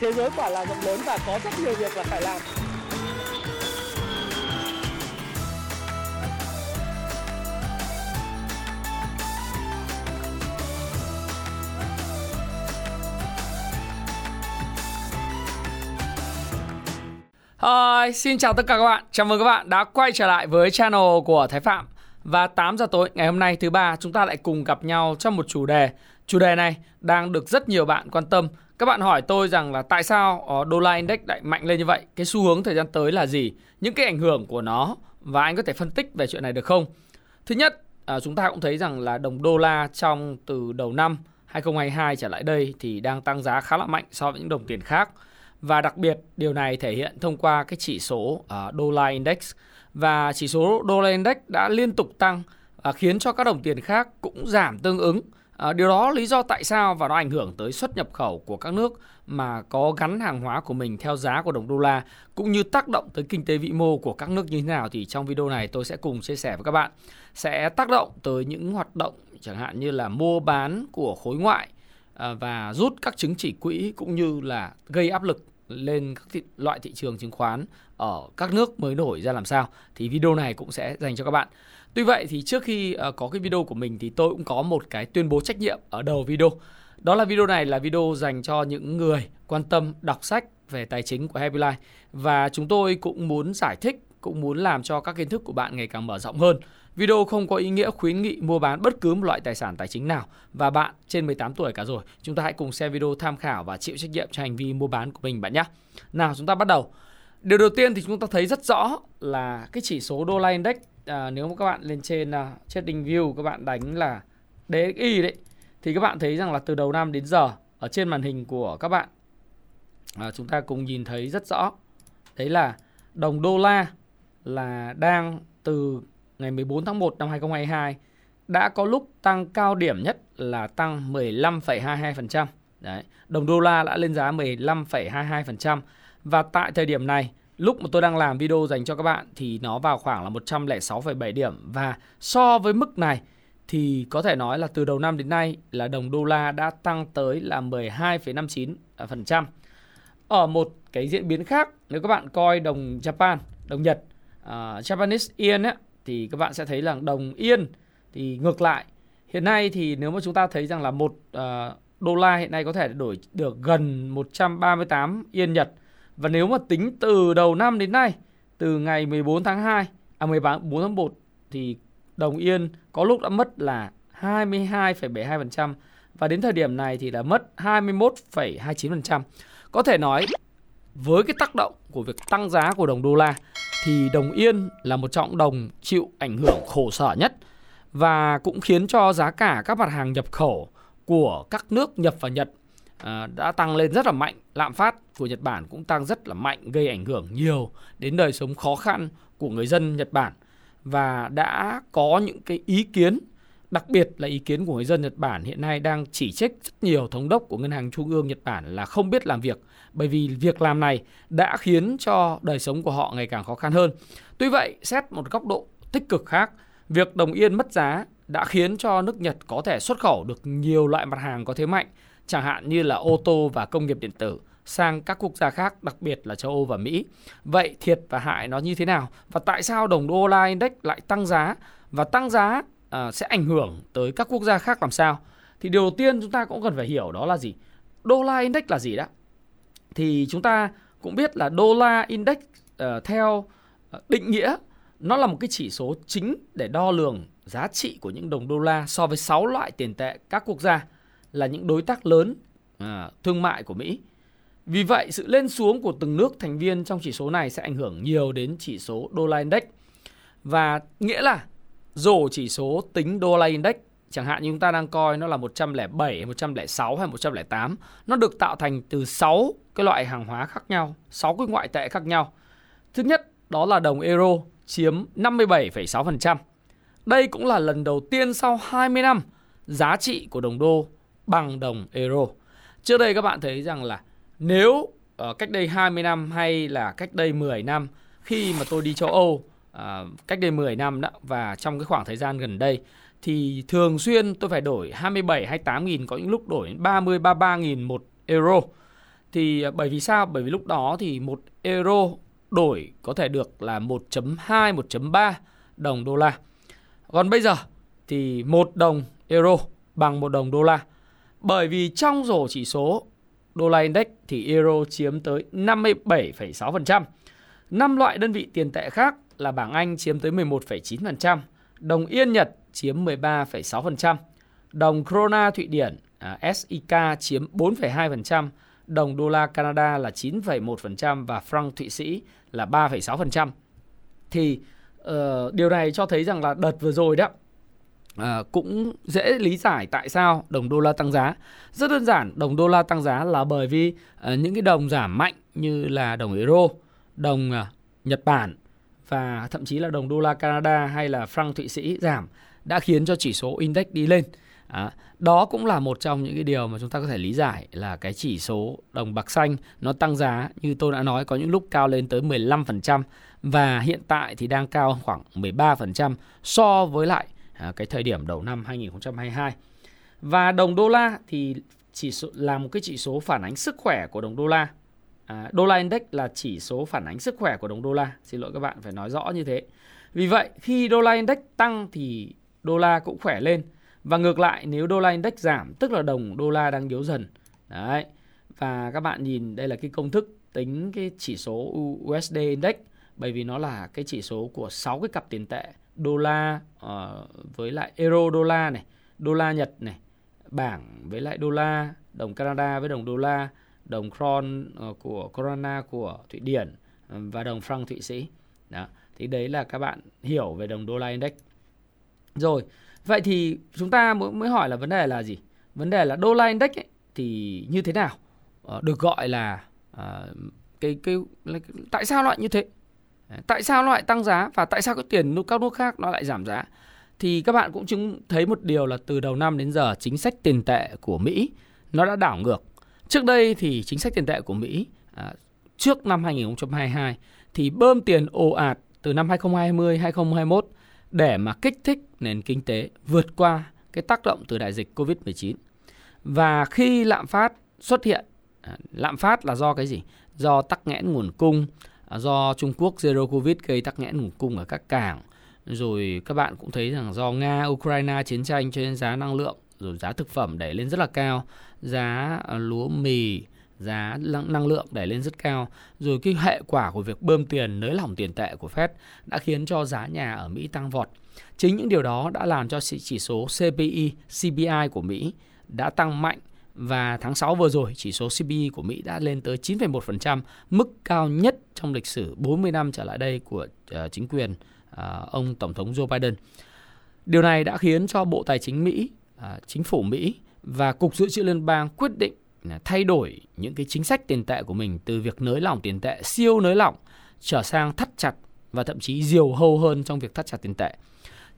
thế giới quả là rộng lớn và có rất nhiều việc là phải làm Hi, xin chào tất cả các bạn. Chào mừng các bạn đã quay trở lại với channel của Thái Phạm. Và 8 giờ tối ngày hôm nay thứ ba chúng ta lại cùng gặp nhau trong một chủ đề. Chủ đề này đang được rất nhiều bạn quan tâm. Các bạn hỏi tôi rằng là tại sao ờ, đô la index lại mạnh lên như vậy? Cái xu hướng thời gian tới là gì? Những cái ảnh hưởng của nó và anh có thể phân tích về chuyện này được không? Thứ nhất, à, chúng ta cũng thấy rằng là đồng đô la trong từ đầu năm 2022 trở lại đây thì đang tăng giá khá là mạnh so với những đồng tiền khác. Và đặc biệt điều này thể hiện thông qua cái chỉ số uh, đô la index và chỉ số đô la index đã liên tục tăng uh, khiến cho các đồng tiền khác cũng giảm tương ứng. Ờ, điều đó lý do tại sao và nó ảnh hưởng tới xuất nhập khẩu của các nước mà có gắn hàng hóa của mình theo giá của đồng đô la cũng như tác động tới kinh tế vĩ mô của các nước như thế nào thì trong video này tôi sẽ cùng chia sẻ với các bạn sẽ tác động tới những hoạt động chẳng hạn như là mua bán của khối ngoại ờ, và rút các chứng chỉ quỹ cũng như là gây áp lực lên các thị, loại thị trường chứng khoán ở các nước mới nổi ra làm sao thì video này cũng sẽ dành cho các bạn. Tuy vậy thì trước khi ờ, có cái video của mình thì tôi cũng có một cái tuyên bố trách nhiệm ở đầu video. Đó là video này là video dành cho những người quan tâm đọc sách về tài chính của Happy Life và chúng tôi cũng muốn giải thích, cũng muốn làm cho các kiến thức của bạn ngày càng mở rộng hơn. Video không có ý nghĩa khuyến nghị mua bán bất cứ một loại tài sản tài chính nào và bạn trên 18 tuổi cả rồi. Chúng ta hãy cùng xem video tham khảo và chịu trách nhiệm cho hành vi mua bán của mình bạn nhé. Nào, chúng ta bắt đầu. Điều đầu tiên thì chúng ta thấy rất rõ là cái chỉ số đô la index à, nếu mà các bạn lên trên uh, trading view các bạn đánh là DXY đấy thì các bạn thấy rằng là từ đầu năm đến giờ ở trên màn hình của các bạn à, chúng ta cùng nhìn thấy rất rõ đấy là đồng đô la là đang từ ngày 14 tháng 1 năm 2022 đã có lúc tăng cao điểm nhất là tăng 15,22%. Đấy, đồng đô la đã lên giá 15,22% và tại thời điểm này lúc mà tôi đang làm video dành cho các bạn thì nó vào khoảng là 106,7 điểm và so với mức này thì có thể nói là từ đầu năm đến nay là đồng đô la đã tăng tới là 12,59%. Ở một cái diễn biến khác, nếu các bạn coi đồng Japan, đồng Nhật, uh, Japanese Yen ấy, thì các bạn sẽ thấy là đồng yên thì ngược lại hiện nay thì nếu mà chúng ta thấy rằng là một uh, đô la hiện nay có thể đổi được gần 138 yên Nhật và nếu mà tính từ đầu năm đến nay từ ngày 14 tháng 2 à 14 tháng 1 thì đồng yên có lúc đã mất là 22,72% và đến thời điểm này thì đã mất 21,29%. Có thể nói với cái tác động của việc tăng giá của đồng đô la thì đồng yên là một trọng đồng chịu ảnh hưởng khổ sở nhất và cũng khiến cho giá cả các mặt hàng nhập khẩu của các nước nhập vào Nhật Ờ, đã tăng lên rất là mạnh. Lạm phát của Nhật Bản cũng tăng rất là mạnh gây ảnh hưởng nhiều đến đời sống khó khăn của người dân Nhật Bản và đã có những cái ý kiến Đặc biệt là ý kiến của người dân Nhật Bản hiện nay đang chỉ trích rất nhiều thống đốc của Ngân hàng Trung ương Nhật Bản là không biết làm việc bởi vì việc làm này đã khiến cho đời sống của họ ngày càng khó khăn hơn. Tuy vậy, xét một góc độ tích cực khác, việc đồng yên mất giá đã khiến cho nước Nhật có thể xuất khẩu được nhiều loại mặt hàng có thế mạnh, chẳng hạn như là ô tô và công nghiệp điện tử sang các quốc gia khác, đặc biệt là châu Âu và Mỹ. Vậy thiệt và hại nó như thế nào? Và tại sao đồng đô la index lại tăng giá? Và tăng giá uh, sẽ ảnh hưởng tới các quốc gia khác làm sao? Thì điều đầu tiên chúng ta cũng cần phải hiểu đó là gì? Đô la index là gì đó? Thì chúng ta cũng biết là đô la index uh, theo ờ, định nghĩa nó là một cái chỉ số chính để đo lường giá trị của những đồng đô la so với 6 loại tiền tệ các quốc gia là những đối tác lớn à, thương mại của Mỹ. Vì vậy, sự lên xuống của từng nước thành viên trong chỉ số này sẽ ảnh hưởng nhiều đến chỉ số đô la index. Và nghĩa là rổ chỉ số tính đô la index chẳng hạn như chúng ta đang coi nó là 107, 106 hay 108, nó được tạo thành từ 6 cái loại hàng hóa khác nhau, 6 cái ngoại tệ khác nhau. Thứ nhất, đó là đồng euro chiếm 57,6%. Đây cũng là lần đầu tiên sau 20 năm giá trị của đồng đô bằng đồng euro. Trước đây các bạn thấy rằng là nếu uh, cách đây 20 năm hay là cách đây 10 năm khi mà tôi đi châu Âu uh, cách đây 10 năm đó và trong cái khoảng thời gian gần đây thì thường xuyên tôi phải đổi 27 28 nghìn có những lúc đổi 30 33 nghìn một euro. thì uh, bởi vì sao? Bởi vì lúc đó thì một euro đổi có thể được là 1.2, 1.3 đồng đô la. Còn bây giờ thì một đồng euro bằng một đồng đô la. Bởi vì trong rổ chỉ số đô la index thì euro chiếm tới 57,6%. Năm loại đơn vị tiền tệ khác là bảng Anh chiếm tới 11,9%, đồng Yên Nhật chiếm 13,6%, đồng Krona Thụy Điển à, SIK chiếm 4,2%, đồng đô la Canada là 9,1% và franc Thụy Sĩ là 3,6%. Thì uh, điều này cho thấy rằng là đợt vừa rồi đó à, cũng dễ lý giải tại sao đồng đô la tăng giá. Rất đơn giản, đồng đô la tăng giá là bởi vì à, những cái đồng giảm mạnh như là đồng euro, đồng à, Nhật Bản và thậm chí là đồng đô la Canada hay là franc Thụy Sĩ giảm đã khiến cho chỉ số index đi lên. À, đó cũng là một trong những cái điều mà chúng ta có thể lý giải là cái chỉ số đồng bạc xanh nó tăng giá như tôi đã nói có những lúc cao lên tới 15% và hiện tại thì đang cao khoảng 13% so với lại À, cái thời điểm đầu năm 2022. Và đồng đô la thì chỉ số là một cái chỉ số phản ánh sức khỏe của đồng đô la. À, đô la index là chỉ số phản ánh sức khỏe của đồng đô la. Xin lỗi các bạn phải nói rõ như thế. Vì vậy khi đô la index tăng thì đô la cũng khỏe lên và ngược lại nếu đô la index giảm tức là đồng đô la đang yếu dần. Đấy. Và các bạn nhìn đây là cái công thức tính cái chỉ số USD index bởi vì nó là cái chỉ số của 6 cái cặp tiền tệ đô la uh, với lại euro đô la này, đô la Nhật này, bảng với lại đô la, đồng Canada với đồng đô la, đồng kron uh, của Corona của Thụy Điển ờ, và đồng franc Thụy Sĩ. Đó. Thì đấy là các bạn hiểu về đồng đô la index. Rồi, vậy thì chúng ta mới mới hỏi là vấn đề là gì? Vấn đề là đô la index ấy, thì như thế nào? Uh, được gọi là uh, cái, cái cái tại sao loại như thế? Tại sao nó lại tăng giá và tại sao cái tiền các nước khác nó lại giảm giá? Thì các bạn cũng chứng thấy một điều là từ đầu năm đến giờ chính sách tiền tệ của Mỹ nó đã đảo ngược. Trước đây thì chính sách tiền tệ của Mỹ à, trước năm 2022 thì bơm tiền ồ ạt từ năm 2020 2021 để mà kích thích nền kinh tế vượt qua cái tác động từ đại dịch Covid-19. Và khi lạm phát xuất hiện, à, lạm phát là do cái gì? Do tắc nghẽn nguồn cung, À, do Trung Quốc Zero Covid gây tắc nghẽn nguồn cung ở các cảng. Rồi các bạn cũng thấy rằng do Nga, Ukraine chiến tranh cho nên giá năng lượng rồi giá thực phẩm đẩy lên rất là cao, giá à, lúa mì, giá năng lượng đẩy lên rất cao. Rồi cái hệ quả của việc bơm tiền nới lỏng tiền tệ của Fed đã khiến cho giá nhà ở Mỹ tăng vọt. Chính những điều đó đã làm cho chỉ số CPI, CPI của Mỹ đã tăng mạnh và tháng 6 vừa rồi, chỉ số CPI của Mỹ đã lên tới 9,1%, mức cao nhất trong lịch sử 40 năm trở lại đây của uh, chính quyền uh, ông Tổng thống Joe Biden. Điều này đã khiến cho Bộ Tài chính Mỹ, uh, chính phủ Mỹ và Cục Dự trữ Liên bang quyết định thay đổi những cái chính sách tiền tệ của mình từ việc nới lỏng tiền tệ siêu nới lỏng trở sang thắt chặt và thậm chí diều hâu hơn trong việc thắt chặt tiền tệ.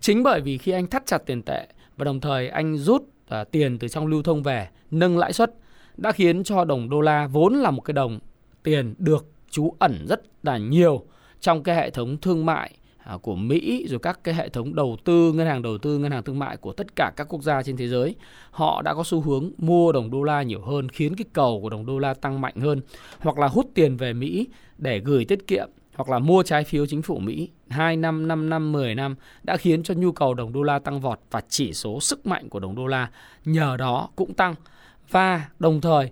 Chính bởi vì khi anh thắt chặt tiền tệ và đồng thời anh rút à, tiền từ trong lưu thông về nâng lãi suất đã khiến cho đồng đô la vốn là một cái đồng tiền được trú ẩn rất là nhiều trong cái hệ thống thương mại à, của Mỹ rồi các cái hệ thống đầu tư ngân hàng đầu tư ngân hàng thương mại của tất cả các quốc gia trên thế giới. Họ đã có xu hướng mua đồng đô la nhiều hơn khiến cái cầu của đồng đô la tăng mạnh hơn hoặc là hút tiền về Mỹ để gửi tiết kiệm hoặc là mua trái phiếu chính phủ Mỹ 2 năm, 5 năm, 10 năm đã khiến cho nhu cầu đồng đô la tăng vọt và chỉ số sức mạnh của đồng đô la nhờ đó cũng tăng. Và đồng thời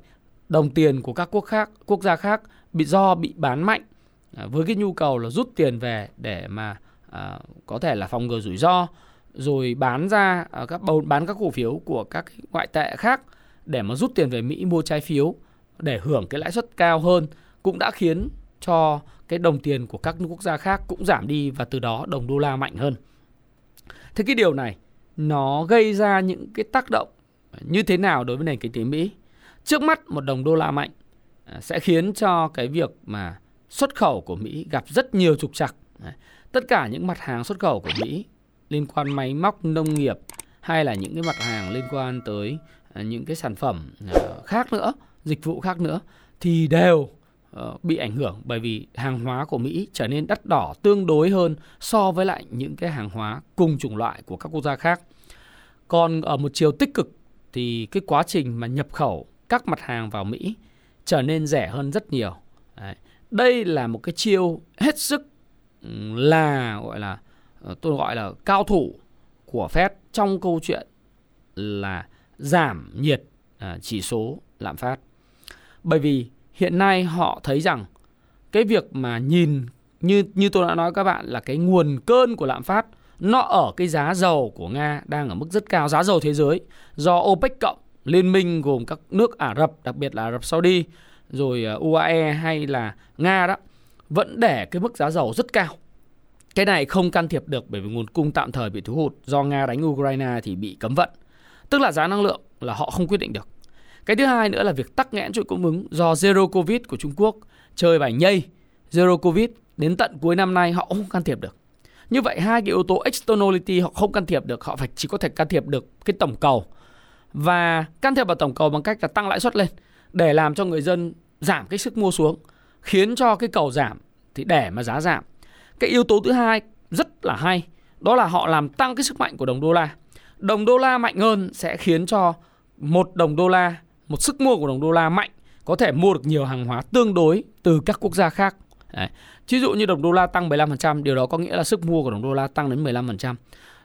đồng tiền của các quốc khác, quốc gia khác bị do bị bán mạnh à, với cái nhu cầu là rút tiền về để mà à, có thể là phòng ngừa rủi ro rồi bán ra à, các bán các cổ phiếu của các ngoại tệ khác để mà rút tiền về Mỹ mua trái phiếu để hưởng cái lãi suất cao hơn cũng đã khiến cho cái đồng tiền của các quốc gia khác cũng giảm đi và từ đó đồng đô la mạnh hơn. Thế cái điều này nó gây ra những cái tác động như thế nào đối với nền kinh tế Mỹ? Trước mắt một đồng đô la mạnh à, sẽ khiến cho cái việc mà xuất khẩu của Mỹ gặp rất nhiều trục trặc. Tất cả những mặt hàng xuất khẩu của Mỹ liên quan máy móc nông nghiệp hay là những cái mặt hàng liên quan tới à, những cái sản phẩm à, khác nữa, dịch vụ khác nữa thì đều Ờ, bị ảnh hưởng bởi vì hàng hóa của Mỹ trở nên đắt đỏ tương đối hơn so với lại những cái hàng hóa cùng chủng loại của các quốc gia khác. Còn ở một chiều tích cực thì cái quá trình mà nhập khẩu các mặt hàng vào Mỹ trở nên rẻ hơn rất nhiều. Đấy. Đây là một cái chiêu hết sức ừ, là gọi là ờ, tôi gọi là cao thủ của Fed trong câu chuyện là giảm nhiệt à, chỉ số lạm phát. Bởi vì hiện nay họ thấy rằng cái việc mà nhìn như như tôi đã nói các bạn là cái nguồn cơn của lạm phát nó ở cái giá dầu của Nga đang ở mức rất cao, giá dầu thế giới do OPEC cộng liên minh gồm các nước Ả Rập, đặc biệt là Ả Rập Saudi, rồi ờ, UAE hay là Nga đó vẫn để cái mức giá dầu rất cao. Cái này không can thiệp được bởi vì nguồn cung tạm thời bị thiếu hụt do Nga đánh Ukraine thì bị cấm vận. Tức là giá năng lượng là họ không quyết định được. Cái thứ hai nữa là việc tắc nghẽn chuỗi cung ứng do Zero Covid của Trung Quốc chơi bài nhây Zero Covid đến tận cuối năm nay họ không can thiệp được. Như vậy hai cái yếu tố externality họ không can thiệp được, họ phải chỉ có thể can thiệp được cái tổng cầu và can thiệp vào tổng cầu bằng cách là tăng lãi suất lên để làm cho người dân giảm cái sức mua xuống, khiến cho cái cầu giảm thì để mà giá giảm. Cái yếu tố thứ hai rất là hay, đó là họ làm tăng cái sức mạnh của đồng đô la. Đồng đô la mạnh hơn sẽ khiến cho một đồng đô la, một sức mua của đồng đô la mạnh có thể mua được nhiều hàng hóa tương đối từ các quốc gia khác. Đấy. Ví dụ như đồng đô la tăng 15%, điều đó có nghĩa là sức mua của đồng đô la tăng đến 15%.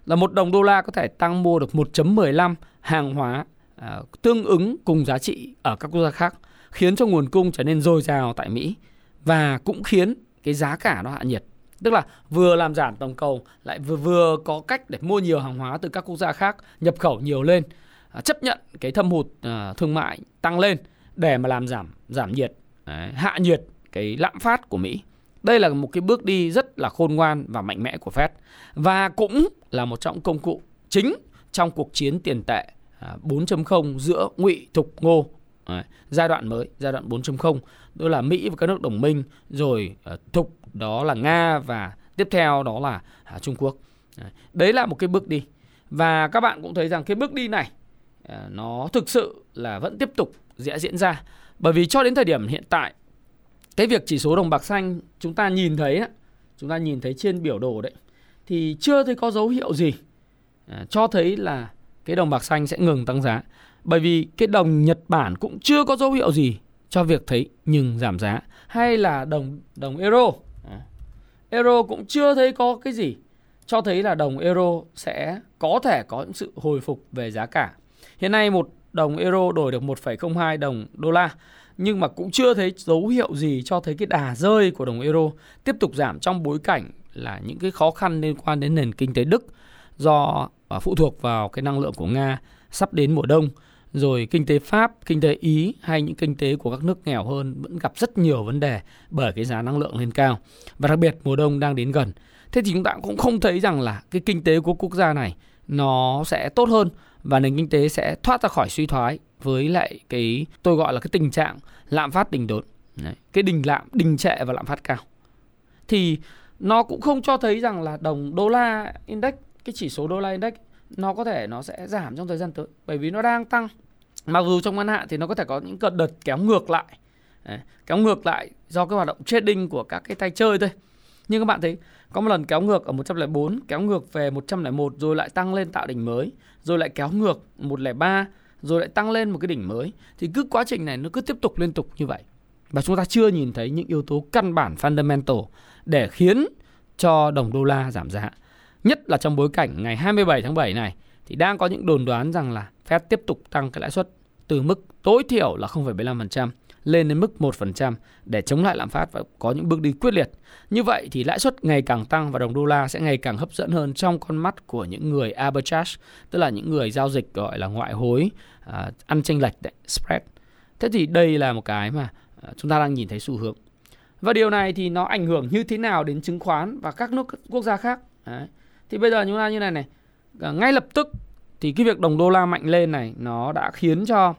Là một đồng đô la có thể tăng mua được 1.15 hàng hóa à, tương ứng cùng giá trị ở các quốc gia khác, khiến cho nguồn cung trở nên dồi dào tại Mỹ và cũng khiến cái giá cả nó hạ nhiệt. Tức là vừa làm giảm tổng cầu lại vừa vừa có cách để mua nhiều hàng hóa từ các quốc gia khác, nhập khẩu nhiều lên, À, chấp nhận cái thâm hụt à, thương mại tăng lên để mà làm giảm giảm nhiệt, đấy, hạ nhiệt cái lạm phát của Mỹ. Đây là một cái bước đi rất là khôn ngoan và mạnh mẽ của Fed và cũng là một trong công cụ chính trong cuộc chiến tiền tệ à, 4.0 giữa ngụy thục ngô giai đoạn mới giai đoạn 4.0 đó là Mỹ và các nước đồng minh rồi thục đó là Nga và tiếp theo đó là Trung Quốc đấy là một cái bước đi và các bạn cũng thấy rằng cái bước đi này Ờ, nó thực sự là vẫn tiếp tục sẽ diễn ra. Bởi vì cho đến thời điểm hiện tại, cái việc chỉ số đồng bạc xanh chúng ta nhìn thấy chúng ta nhìn thấy trên biểu đồ đấy, thì chưa thấy có dấu hiệu gì ờ, cho thấy là cái đồng bạc xanh sẽ ngừng tăng giá. Bởi vì cái đồng Nhật Bản cũng chưa có dấu hiệu gì cho việc thấy nhưng giảm giá. Hay là đồng đồng euro à, euro cũng chưa thấy có cái gì cho thấy là đồng euro sẽ có thể có những sự hồi phục về giá cả hiện nay một đồng euro đổi được 1,02 đồng đô la nhưng mà cũng chưa thấy dấu hiệu gì cho thấy cái đà rơi của đồng euro tiếp tục giảm trong bối cảnh là những cái khó khăn liên quan đến nền kinh tế Đức do à, phụ thuộc vào cái năng lượng của Nga sắp đến mùa đông rồi kinh tế Pháp, kinh tế Ý hay những kinh tế của các nước nghèo hơn vẫn gặp rất nhiều vấn đề bởi cái giá năng lượng lên cao và đặc biệt mùa đông đang đến gần. Thế thì chúng ta cũng không thấy rằng là cái kinh tế của quốc gia này nó sẽ tốt hơn và nền kinh tế sẽ thoát ra khỏi suy thoái với lại cái tôi gọi là cái tình trạng lạm phát đình đốn Đấy, cái đình lạm đình trệ và lạm phát cao. Thì nó cũng không cho thấy rằng là đồng đô la index cái chỉ số đô la index nó có thể nó sẽ giảm trong thời gian tới bởi vì nó đang tăng. Mặc dù trong ngắn hạn thì nó có thể có những cơn đợt kéo ngược lại. Đấy, kéo ngược lại do cái hoạt động trading của các cái tay chơi thôi. Nhưng các bạn thấy có một lần kéo ngược ở 104 kéo ngược về 101 rồi lại tăng lên tạo đỉnh mới rồi lại kéo ngược 103 rồi lại tăng lên một cái đỉnh mới. Thì cứ quá trình này nó cứ tiếp tục liên tục như vậy. Và chúng ta chưa nhìn thấy những yếu tố căn bản fundamental để khiến cho đồng đô la giảm giá. Nhất là trong bối cảnh ngày 27 tháng 7 này thì đang có những đồn đoán rằng là Fed tiếp tục tăng cái lãi suất từ mức tối thiểu là 0,75% lên đến mức 1% để chống lại lạm phát và có những bước đi quyết liệt. Như vậy thì lãi suất ngày càng tăng và đồng đô la sẽ ngày càng hấp dẫn hơn trong con mắt của những người arbitrage, tức là những người giao dịch gọi là ngoại hối, à, ăn chênh lệch đấy, spread. Thế thì đây là một cái mà à, chúng ta đang nhìn thấy xu hướng. Và điều này thì nó ảnh hưởng như thế nào đến chứng khoán và các nước quốc gia khác? Đấy. Thì bây giờ chúng ta như này này, ngay lập tức thì cái việc đồng đô la mạnh lên này nó đã khiến cho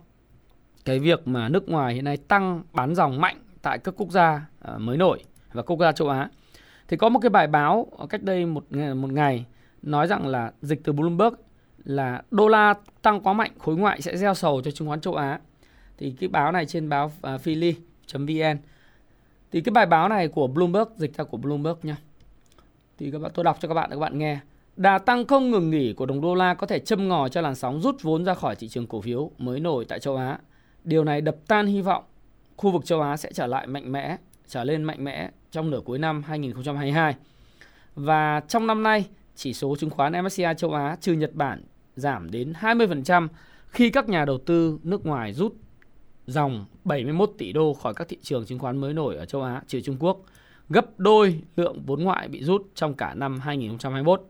cái việc mà nước ngoài hiện nay tăng bán dòng mạnh tại các quốc gia ờ, mới nổi và quốc gia châu Á. Thì có một cái bài báo cách đây một ngày, một ngày nói rằng là dịch từ Bloomberg là đô la tăng quá mạnh khối ngoại sẽ gieo sầu cho chứng khoán châu Á. Thì cái báo này trên báo à, uh, philly.vn thì cái bài báo này của Bloomberg dịch ra của Bloomberg nha thì các bạn tôi đọc cho các bạn các bạn nghe. Đà tăng không ngừng nghỉ của đồng đô la có thể châm ngòi cho làn sóng rút vốn ra khỏi thị trường cổ phiếu mới nổi tại châu Á. Điều này đập tan hy vọng khu vực châu Á sẽ trở lại mạnh mẽ, trở lên mạnh mẽ trong nửa cuối năm 2022. Và trong năm nay, chỉ số chứng khoán MSCI châu Á trừ Nhật Bản giảm đến 20% khi các nhà đầu tư nước ngoài rút dòng 71 tỷ đô khỏi các thị trường chứng khoán mới nổi ở châu Á trừ Trung Quốc, gấp đôi lượng vốn ngoại bị rút trong cả năm 2021.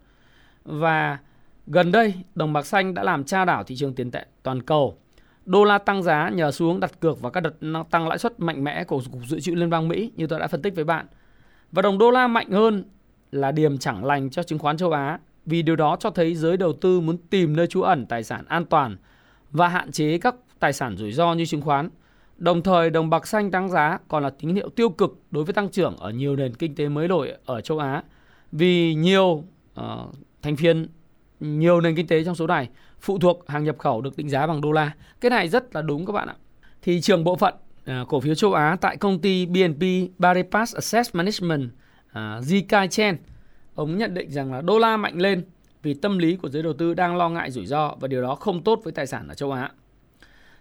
Và gần đây, đồng bạc xanh đã làm tra đảo thị trường tiền tệ toàn cầu. Đô la tăng giá nhờ xu hướng đặt cược và các đợt tăng lãi suất mạnh mẽ của Cục Dự trữ Liên bang Mỹ như tôi đã phân tích với bạn. Và đồng đô la mạnh hơn là điểm chẳng lành cho chứng khoán châu Á vì điều đó cho thấy giới đầu tư muốn tìm nơi trú ẩn tài sản an toàn và hạn chế các tài sản rủi ro như chứng khoán. Đồng thời, đồng bạc xanh tăng giá còn là tín hiệu tiêu cực đối với tăng trưởng ở nhiều nền kinh tế mới nổi ở châu Á vì nhiều uh, thành viên nhiều nền kinh tế trong số này phụ thuộc hàng nhập khẩu được định giá bằng đô la. Cái này rất là đúng các bạn ạ. Thị trường bộ phận à, cổ phiếu châu Á tại công ty BNP Paribas Asset Management à, uh, Zikai Chen ông nhận định rằng là đô la mạnh lên vì tâm lý của giới đầu tư đang lo ngại rủi ro và điều đó không tốt với tài sản ở châu Á.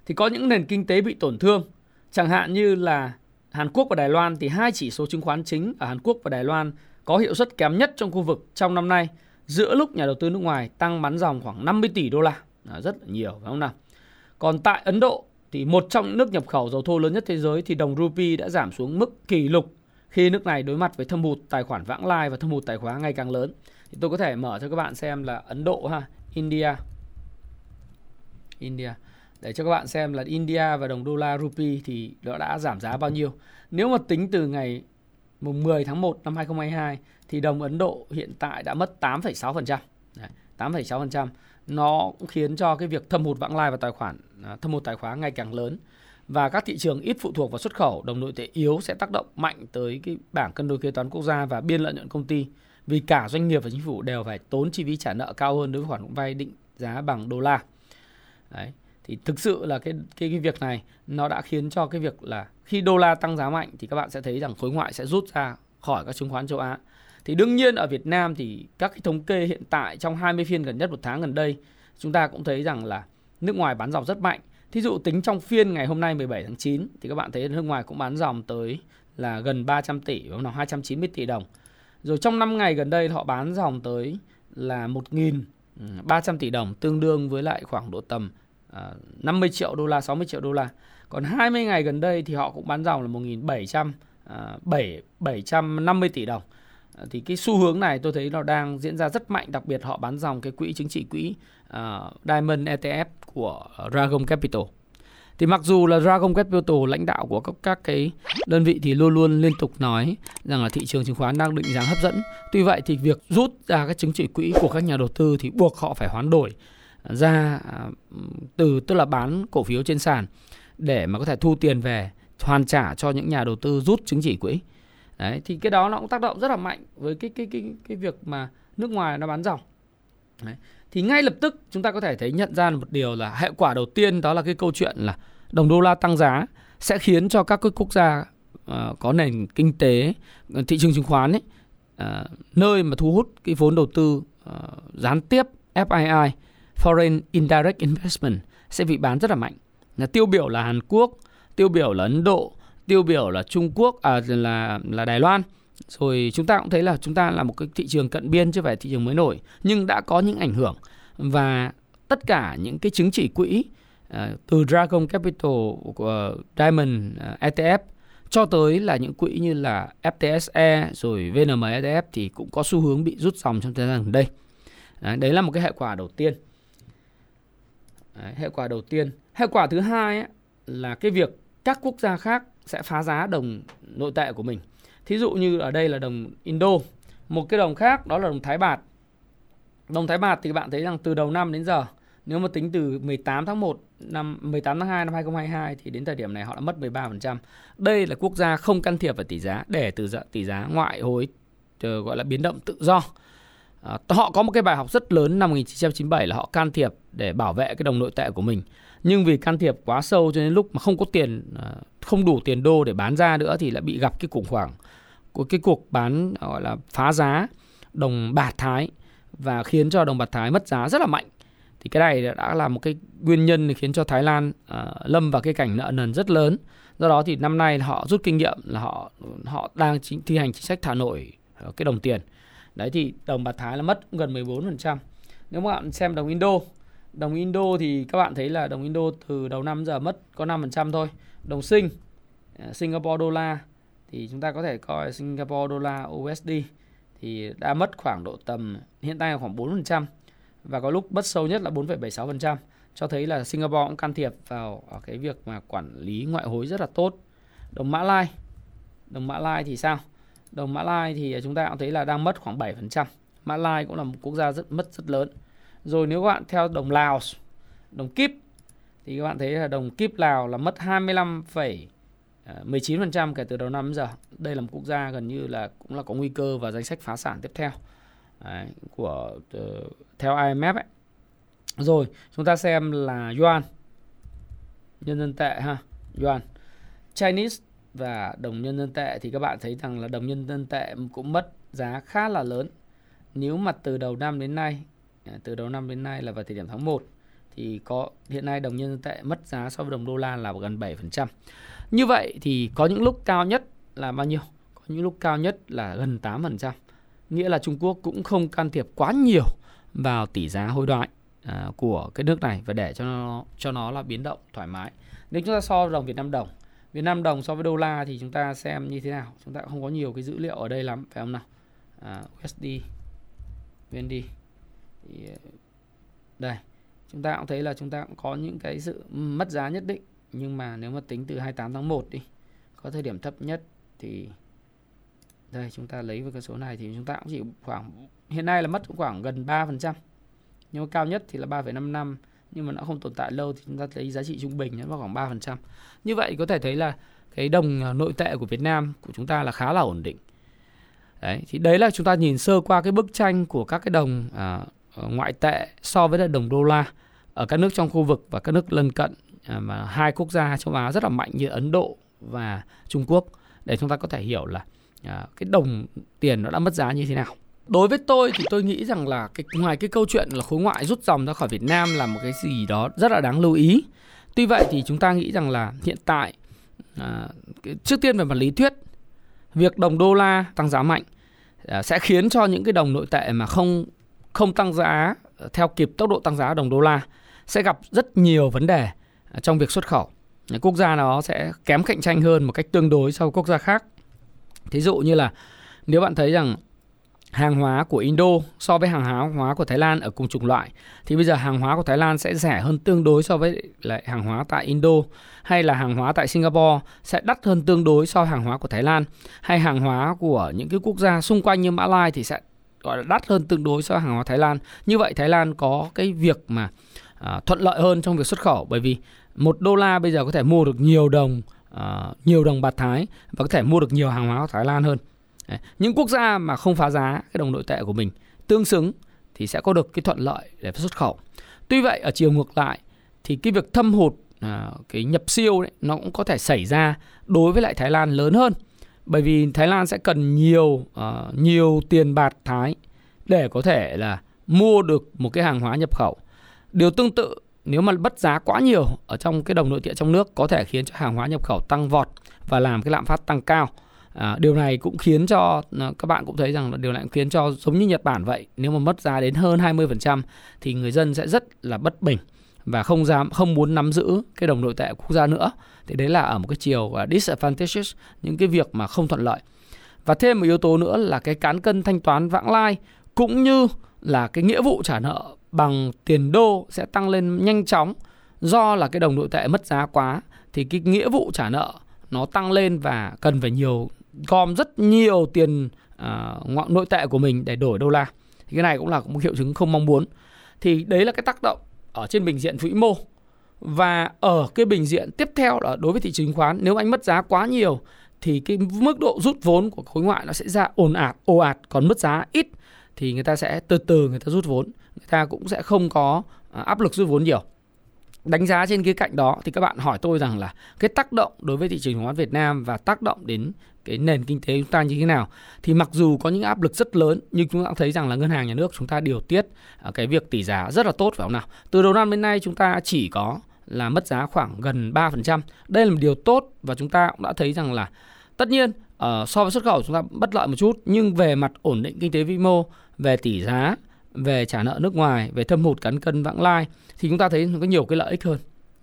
Thì có những nền kinh tế bị tổn thương, chẳng hạn như là Hàn Quốc và Đài Loan thì hai chỉ số chứng khoán chính ở Hàn Quốc và Đài Loan có hiệu suất kém nhất trong khu vực trong năm nay giữa lúc nhà đầu tư nước ngoài tăng bán dòng khoảng 50 tỷ đô la, là rất là nhiều phải không nào? Còn tại Ấn Độ thì một trong những nước nhập khẩu dầu thô lớn nhất thế giới thì đồng rupee đã giảm xuống mức kỷ lục khi nước này đối mặt với thâm hụt tài khoản vãng lai và thâm hụt tài khoá ngày càng lớn. Thì tôi có thể mở cho các bạn xem là Ấn Độ ha India. India. Để cho các bạn xem là India và đồng đô la rupee thì nó đã giảm giá bao nhiêu. Nếu mà tính từ ngày mùng 10 tháng 1 năm 2022 thì đồng Ấn Độ hiện tại đã mất 8,6%. 8,6%. Nó cũng khiến cho cái việc thâm hụt vãng lai và tài khoản à, thâm hụt tài khoá ngày càng lớn và các thị trường ít phụ thuộc vào xuất khẩu, đồng nội tệ yếu sẽ tác động mạnh tới cái bảng cân đối kế toán quốc gia và biên lợi nhuận công ty vì cả doanh nghiệp và chính phủ đều phải tốn chi phí trả nợ cao hơn đối với khoản vay định giá bằng đô la. Đấy. Thì thực sự là cái cái cái việc này nó đã khiến cho cái việc là khi đô la tăng giá mạnh thì các bạn sẽ thấy rằng khối ngoại sẽ rút ra khỏi các chứng khoán châu Á. Thì đương nhiên ở Việt Nam thì các cái thống kê hiện tại trong 20 phiên gần nhất một tháng gần đây chúng ta cũng thấy rằng là nước ngoài bán dòng rất mạnh Thí dụ tính trong phiên ngày hôm nay 17 tháng 9 thì các bạn thấy nước ngoài cũng bán dòng tới là gần 300 tỷ, đúng không? 290 tỷ đồng. Rồi trong 5 ngày gần đây họ bán dòng tới là 1.300 ừ, tỷ đồng, tương đương với lại khoảng độ tầm à, 50 triệu đô la, 60 triệu đô la. Còn 20 ngày gần đây thì họ cũng bán dòng là 1.700 750 à, tỷ đồng. Ờ, thì cái xu hướng này tôi thấy nó đang diễn ra rất mạnh, đặc biệt họ bán dòng cái quỹ chứng chỉ quỹ uh, Diamond ETF của Dragon Capital. Thì mặc dù là Dragon Capital lãnh đạo của các các cái đơn vị thì luôn luôn liên tục nói rằng là thị trường chứng khoán đang định giá hấp dẫn. Tuy vậy thì việc rút ra các chứng chỉ quỹ của các nhà đầu tư thì buộc họ phải hoán đổi ờ, ra từ tức là bán cổ phiếu trên sàn để mà có thể thu tiền về hoàn trả cho những nhà đầu tư rút chứng chỉ quỹ. Đấy thì cái đó nó cũng tác động rất là mạnh với cái cái cái cái việc mà nước ngoài nó bán dòng. Đấy thì ngay lập tức chúng ta có thể thấy nhận ra một điều là hệ quả đầu tiên đó là cái câu chuyện là đồng đô la tăng giá sẽ khiến cho các cái quốc gia uh, có nền kinh tế thị trường chứng khoán ấy uh, nơi mà thu hút cái vốn đầu tư uh, gián tiếp FII foreign indirect investment sẽ bị bán rất là mạnh. Là tiêu biểu là Hàn Quốc, tiêu biểu là Ấn Độ, tiêu biểu là Trung Quốc à là là Đài Loan rồi chúng ta cũng thấy là chúng ta là một cái thị trường cận biên chứ phải thị trường mới nổi nhưng đã có những ảnh hưởng và tất cả những cái chứng chỉ quỹ uh, từ Dragon Capital của Diamond uh, à, ETF cho tới là những quỹ như là FTSE rồi VNM ETF thì cũng có xu hướng bị rút dòng trong thời gian gần đây. Đấy, đấy là một cái hệ quả đầu tiên. Đấy, hệ quả đầu tiên. Hệ quả thứ hai ấy, là cái việc các quốc gia khác sẽ phá giá đồng nội tệ của mình. Thí dụ như ở đây là đồng Indo, một cái đồng khác đó là đồng Thái Bạt. Đồng Thái Bạt thì các bạn thấy rằng từ đầu năm đến giờ nếu mà tính từ 18 tháng 1 năm 18 tháng 2 năm 2022 thì đến thời điểm này họ đã mất 13%. Đây là quốc gia không can thiệp vào tỷ giá để từ tỷ giá ngoại hối ờ, gọi là biến động tự do. À, họ có một cái bài học rất lớn năm 1997 là họ can thiệp để bảo vệ cái đồng nội tệ của mình. Nhưng vì can thiệp quá sâu cho nên lúc mà không có tiền, à, không đủ tiền đô để bán ra nữa thì lại bị gặp cái khủng hoảng của cái cuộc bán gọi là phá giá đồng bạc thái và khiến cho đồng bạc thái mất giá rất là mạnh. Thì cái này đã là một cái nguyên nhân khiến cho Thái Lan uh, lâm vào cái cảnh nợ nần rất lớn. Do đó thì năm nay họ rút kinh nghiệm là họ họ đang chính, thi hành chính sách thả nổi à, cái đồng tiền. Đấy thì đồng bạc Thái là mất gần 14% nếu mà bạn xem đồng Indo đồng Indo thì các bạn thấy là đồng Indo từ đầu năm giờ mất có 5% thôi đồng Sing à, Singapore đô la thì chúng ta có thể coi Singapore đô la USD thì đã mất khoảng độ tầm hiện tại là khoảng 4% và có lúc mất sâu nhất là 4,76% cho thấy là Singapore cũng can thiệp vào ở cái việc mà quản lý ngoại hối rất là tốt. Đồng Mã Lai, đồng Mã Lai thì sao? Đồng Mã Lai thì chúng ta cũng thấy là đang mất khoảng 7%. Mã Lai cũng là một quốc gia rất mất rất lớn. Rồi nếu các bạn theo đồng Lào, đồng Kíp thì các bạn thấy là đồng Kíp Lào là mất 25,19% à, kể từ đầu năm đến giờ. Đây là một quốc gia gần như là cũng là có nguy cơ vào danh sách phá sản tiếp theo. Đấy, của ờ, theo IMF ấy. Rồi, chúng ta xem là yuan. Nhân dân tệ ha, yuan. Chinese và đồng nhân dân tệ thì các bạn thấy rằng là đồng nhân dân tệ cũng mất giá khá là lớn. Nếu mà từ đầu năm đến nay, À, từ đầu năm đến nay là vào thời điểm tháng 1 thì có hiện nay đồng nhân dân tệ mất giá so với đồng đô la là gần 7%. Như vậy thì có những lúc cao nhất là bao nhiêu? Có những lúc cao nhất là gần 8%. Nghĩa là Trung Quốc cũng không can thiệp quá nhiều vào tỷ giá hối đoái à, của cái nước này và để cho nó cho nó là biến động thoải mái. Nếu chúng ta so đồng Việt Nam đồng, Việt Nam đồng so với đô la thì chúng ta xem như thế nào? Chúng ta không có nhiều cái dữ liệu ở đây lắm phải không nào? À, USD, VND thì ờ, đây chúng ta cũng thấy là chúng ta cũng có những cái sự mất giá nhất định nhưng mà nếu mà tính từ 28 tháng 1 đi có thời điểm thấp nhất thì đây chúng ta lấy với cái số này thì chúng ta cũng chỉ khoảng hiện nay là mất khoảng gần 3% nhưng mà cao nhất thì là 3,55 nhưng mà nó không tồn tại lâu thì chúng ta thấy giá trị trung bình nó vào khoảng 3%. Như vậy có thể thấy là cái đồng ờ, nội tệ của Việt Nam của chúng ta là khá là ổn định. Đấy, thì đấy là chúng ta nhìn sơ qua cái bức tranh của các cái đồng à, ngoại tệ so với đồng đô la ở các nước trong khu vực và các nước lân cận à, mà hai quốc gia châu Á rất là mạnh như Ấn Độ và Trung Quốc để chúng ta có thể hiểu là à, cái đồng tiền nó đã mất giá như thế nào đối với tôi thì tôi nghĩ rằng là cái ngoài cái câu chuyện là khối ngoại rút dòng ra khỏi Việt Nam là một cái gì đó rất là đáng lưu ý. Tuy vậy thì chúng ta nghĩ rằng là hiện tại à, trước tiên về mặt lý thuyết việc đồng đô la tăng giá mạnh à, sẽ khiến cho những cái đồng nội tệ mà không không tăng giá ờ, theo kịp tốc độ tăng giá đồng đô la, sẽ gặp rất nhiều vấn đề ờ, trong việc xuất khẩu. Quốc gia nó sẽ kém cạnh tranh hơn một cách tương đối so với quốc gia khác. Thí dụ như là nếu bạn thấy rằng hàng hóa của Indo so với hàng hóa của Thái Lan ở cùng chủng loại, thì bây giờ hàng hóa của Thái Lan sẽ rẻ hơn tương đối so với lại hàng hóa tại Indo, hay là hàng hóa tại Singapore sẽ đắt hơn tương đối so với hàng hóa của Thái Lan, hay hàng hóa của những cái quốc gia xung quanh như Mã Lai thì sẽ gọi là đắt hơn tương đối so với hàng hóa Thái Lan. Như vậy Thái Lan có cái việc mà à, thuận lợi hơn trong việc xuất khẩu bởi vì một đô la bây giờ có thể mua được nhiều đồng à, nhiều đồng bạc Thái và có thể mua được nhiều hàng hóa của Thái Lan hơn. Đấy. Những quốc gia mà không phá giá cái đồng nội tệ của mình tương xứng thì sẽ có được cái thuận lợi để xuất khẩu. Tuy vậy ở chiều ngược lại thì cái việc thâm hụt à, cái nhập siêu đấy nó cũng có thể xảy ra đối với lại Thái Lan lớn hơn. Bởi vì Thái Lan sẽ cần nhiều uh, nhiều tiền bạc Thái để có thể là mua được một cái hàng hóa nhập khẩu. Điều tương tự nếu mà bất giá quá nhiều ở trong cái đồng nội tệ trong nước có thể khiến cho hàng hóa nhập khẩu tăng vọt và làm cái lạm phát tăng cao. À, điều này cũng khiến cho ờ, các bạn cũng thấy rằng là điều này cũng khiến cho giống như Nhật Bản vậy, nếu mà mất giá đến hơn 20% thì người dân sẽ rất là bất bình và không dám không muốn nắm giữ cái đồng nội tệ của quốc gia nữa. Thì đấy là ở một cái chiều uh, disadvantages, những cái việc mà không thuận lợi. Và thêm một yếu tố nữa là cái cán cân thanh toán vãng lai cũng như là cái nghĩa vụ trả nợ bằng tiền đô sẽ tăng lên nhanh chóng do là cái đồng nội tệ mất giá quá thì cái nghĩa vụ trả nợ nó tăng lên và cần phải nhiều gom rất nhiều tiền uh, nội tệ của mình để đổi đô la thì cái này cũng là một hiệu chứng không mong muốn thì đấy là cái tác động ở trên bình diện vĩ mô. Và ở cái bình diện tiếp theo là đối với thị trường chứng khoán, nếu anh mất giá quá nhiều thì cái mức độ rút vốn của khối ngoại nó sẽ ra ồn ạt, ồ ạt, còn mất giá ít thì người ta sẽ từ từ người ta rút vốn, người ta cũng sẽ không có à, áp lực rút vốn nhiều. Đánh giá trên cái cạnh đó thì các bạn hỏi tôi rằng là cái tác động đối với thị trường chứng khoán Việt Nam và tác động đến cái nền kinh tế chúng ta như thế nào thì mặc dù có những áp lực rất lớn nhưng chúng ta thấy rằng là ngân hàng nhà nước chúng ta điều tiết à, cái việc tỷ giá rất là tốt phải không nào từ đầu năm đến nay chúng ta chỉ có là mất giá khoảng gần 3%. Đây là một điều tốt và chúng ta cũng đã thấy rằng là tất nhiên uh, so với xuất khẩu chúng ta bất lợi một chút nhưng về mặt ổn định kinh tế vĩ mô, về tỷ giá, về trả nợ nước ngoài, về thâm hụt cán cân vãng lai thì chúng ta thấy có nhiều cái lợi ích hơn,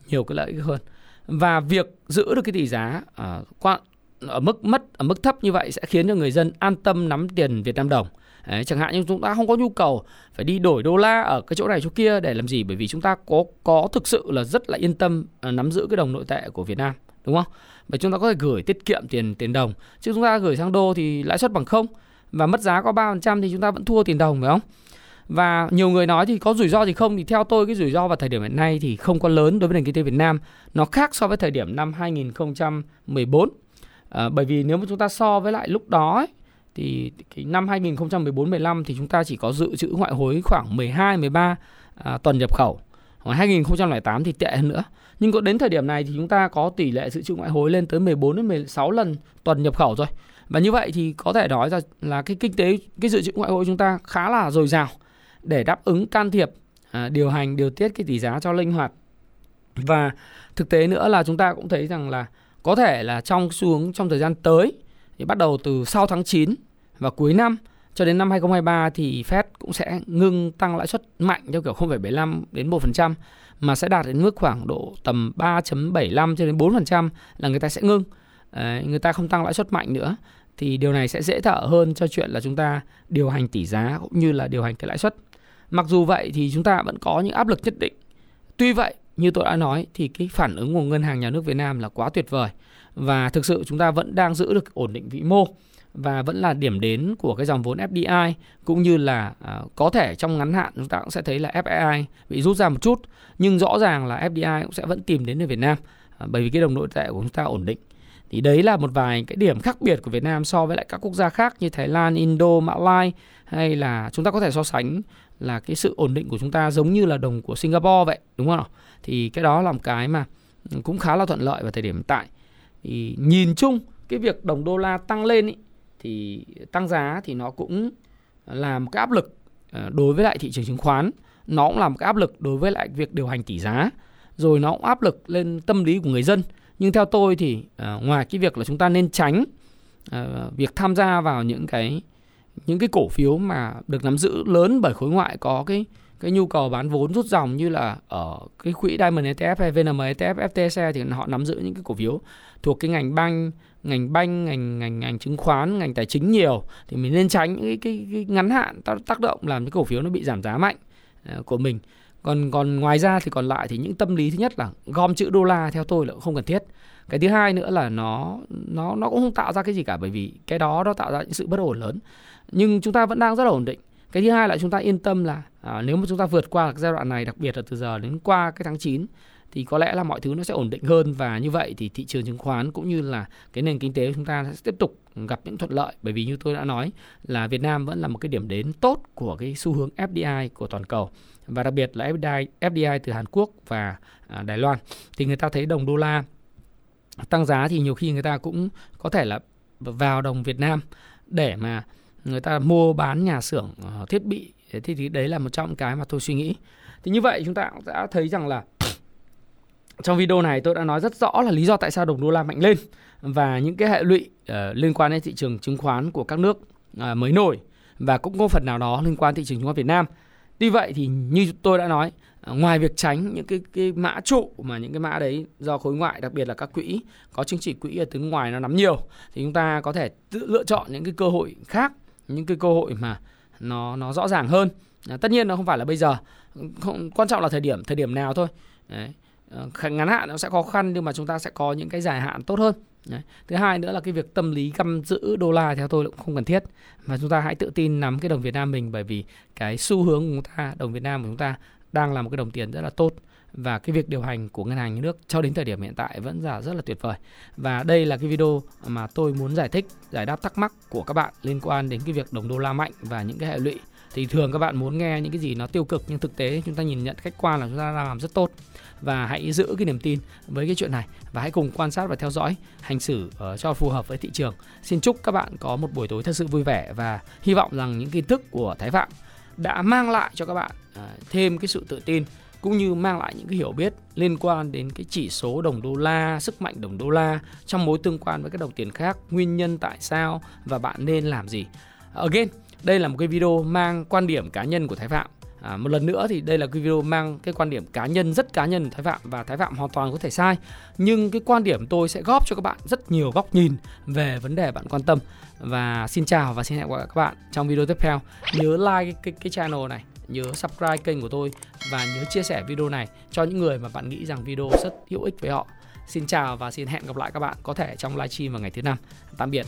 nhiều cái lợi ích hơn. Và việc giữ được cái tỷ giá uh, qua ở mức mất ở mức thấp như vậy sẽ khiến cho người dân an tâm nắm tiền Việt Nam đồng. Đấy, chẳng hạn như chúng ta không có nhu cầu phải đi đổi đô la ở cái chỗ này chỗ kia để làm gì bởi vì chúng ta có có thực sự là rất là yên tâm à, nắm giữ cái đồng nội tệ của Việt Nam đúng không? Và chúng ta có thể gửi tiết kiệm tiền tiền đồng chứ chúng ta gửi sang đô thì lãi suất bằng không và mất giá có 3% thì chúng ta vẫn thua tiền đồng phải không? Và nhiều người nói thì có rủi ro gì không thì theo tôi cái rủi ro vào thời điểm hiện nay thì không có lớn đối với nền kinh tế Việt Nam. Nó khác so với thời điểm năm 2014. À, bởi vì nếu mà chúng ta so với lại lúc đó ấy, thì cái năm 2014 15 thì chúng ta chỉ có dự trữ ngoại hối khoảng 12 13 à, tuần nhập khẩu. Còn 2008 thì tệ hơn nữa. Nhưng có đến thời điểm này thì chúng ta có tỷ lệ dự trữ ngoại hối lên tới 14 đến 16 lần tuần nhập khẩu rồi. Và như vậy thì có thể nói ra là cái kinh tế cái dự trữ ngoại hối chúng ta khá là dồi dào để đáp ứng can thiệp à, điều hành điều tiết cái tỷ giá cho linh hoạt. Và thực tế nữa là chúng ta cũng thấy rằng là có thể là trong xuống trong thời gian tới thì bắt đầu từ sau tháng 9 và cuối năm cho đến năm 2023 thì Fed cũng sẽ ngưng tăng lãi suất mạnh theo kiểu 0,75 đến 1% mà sẽ đạt đến mức khoảng độ tầm 3.75 cho đến 4% là người ta sẽ ngưng. Đấy, người ta không tăng lãi suất mạnh nữa thì điều này sẽ dễ thở hơn cho chuyện là chúng ta điều hành tỷ giá cũng như là điều hành cái lãi suất. Mặc dù vậy thì chúng ta vẫn có những áp lực nhất định. Tuy vậy, như tôi đã nói thì cái phản ứng của ngân hàng nhà nước Việt Nam là quá tuyệt vời. Và thực sự chúng ta vẫn đang giữ được ổn định vĩ mô và vẫn là điểm đến của cái dòng vốn FDI cũng như là uh, có thể trong ngắn hạn chúng ta cũng sẽ thấy là FDI bị rút ra một chút nhưng rõ ràng là FDI cũng sẽ vẫn tìm đến ở Việt Nam uh, bởi vì cái đồng nội tệ của chúng ta ổn định. Thì đấy là một vài cái điểm khác biệt của Việt Nam so với lại các quốc gia khác như Thái Lan, Indo, Mã Lai hay là chúng ta có thể so sánh là cái sự ổn định của chúng ta giống như là đồng của Singapore vậy đúng không? Thì cái đó là một cái mà cũng khá là thuận lợi vào thời điểm hiện tại. Thì nhìn chung cái việc đồng đô la tăng lên ý, thì tăng giá thì nó cũng là một cái áp lực ờ, đối với lại thị trường chứng khoán. Nó cũng là một cái áp lực đối với lại việc điều hành tỷ giá. Rồi nó cũng áp lực lên tâm lý của người dân. Nhưng theo tôi thì ờ, ngoài cái việc là chúng ta nên tránh ờ, việc tham gia vào những cái những cái cổ phiếu mà được nắm giữ lớn bởi khối ngoại có cái cái nhu cầu bán vốn rút dòng như là ở cái quỹ Diamond ETF hay VNM ETF FTSE thì họ nắm giữ những cái cổ phiếu thuộc cái ngành banh ngành banh ngành ngành ngành chứng khoán ngành tài chính nhiều. Thì mình nên tránh những cái, cái, cái ngắn hạn tác động làm cái cổ phiếu nó bị giảm giá mạnh à, của mình. Còn còn ngoài ra thì còn lại thì những tâm lý thứ nhất là gom chữ đô la theo tôi là không cần thiết. Cái thứ hai nữa là nó nó nó cũng không tạo ra cái gì cả bởi vì cái đó nó tạo ra những sự bất ổn lớn nhưng chúng ta vẫn đang rất là ổn định. Cái thứ hai là chúng ta yên tâm là à, nếu mà chúng ta vượt qua giai đoạn này đặc biệt là từ giờ đến qua cái tháng 9 thì có lẽ là mọi thứ nó sẽ ổn định hơn. Và như vậy thì thị trường chứng khoán cũng như là cái nền kinh tế của chúng ta sẽ tiếp tục gặp những thuận lợi. Bởi vì như tôi đã nói là Việt Nam vẫn là một cái điểm đến tốt của cái xu hướng FDI của toàn cầu. Và đặc biệt là FDI FDI từ Hàn Quốc và à, Đài Loan. Thì người ta thấy đồng đô la tăng giá thì nhiều khi người ta cũng có thể là vào đồng Việt Nam để mà người ta mua bán nhà xưởng ờ, thiết bị thì, thì đấy là một trong cái mà tôi suy nghĩ thì như vậy chúng ta cũng đã thấy rằng là trong video này tôi đã nói rất rõ là lý do tại sao đồng đô la mạnh lên và những cái hệ lụy uh, liên quan đến thị trường chứng khoán của các nước uh, mới nổi và cũng có phần nào đó liên quan thị trường chứng khoán Việt Nam. Tuy vậy thì như tôi đã nói, uh, ngoài việc tránh những cái cái mã trụ mà những cái mã đấy do khối ngoại đặc biệt là các quỹ có chứng chỉ quỹ ở từ ngoài nó nắm nhiều thì chúng ta có thể tự lựa chọn những cái cơ hội khác, những cái cơ hội mà nó nó rõ ràng hơn. À, tất nhiên nó không phải là bây giờ, không quan trọng là thời điểm thời điểm nào thôi. Đấy À, ngắn hạn nó sẽ khó khăn nhưng mà chúng ta sẽ có những cái dài hạn tốt hơn Đấy. Thứ hai nữa là cái việc tâm lý căm giữ đô la theo tôi cũng không cần thiết và chúng ta hãy tự tin nắm cái đồng Việt Nam mình bởi vì cái xu hướng của chúng ta đồng Việt Nam của chúng ta đang là một cái đồng tiền rất là tốt và cái việc điều hành của ngân hàng nhà nước cho đến thời điểm hiện tại vẫn là rất là tuyệt vời. Và đây là cái video mà tôi muốn giải thích giải đáp thắc mắc của các bạn liên quan đến cái việc đồng đô la mạnh và những cái hệ lụy. Thì thường các bạn muốn nghe những cái gì nó tiêu cực nhưng thực tế chúng ta nhìn nhận khách quan là chúng ta đang làm rất tốt. Và hãy giữ cái niềm tin với cái chuyện này và hãy cùng quan sát và theo dõi hành xử uh, cho phù hợp với thị trường. Xin chúc các bạn có một buổi tối thật sự vui vẻ và hy vọng rằng những kiến thức của Thái Phạm đã mang lại cho các bạn uh, thêm cái sự tự tin cũng như mang lại những cái hiểu biết liên quan đến cái chỉ số đồng đô la, sức mạnh đồng đô la trong mối tương quan với các đồng tiền khác, nguyên nhân tại sao và bạn nên làm gì. Again, đây là một cái video mang quan điểm cá nhân của Thái Phạm. À, một lần nữa thì đây là cái video mang cái quan điểm cá nhân rất cá nhân của Thái Phạm và Thái Phạm hoàn toàn có thể sai. Nhưng cái quan điểm tôi sẽ góp cho các bạn rất nhiều góc nhìn về vấn đề bạn quan tâm. Và xin chào và xin hẹn gặp lại các bạn trong video tiếp theo. Nhớ like cái, cái, cái channel này nhớ subscribe kênh của tôi và nhớ chia sẻ video này cho những người mà bạn nghĩ rằng video rất hữu ích với họ. Xin chào và xin hẹn gặp lại các bạn có thể trong livestream vào ngày thứ năm. Tạm biệt.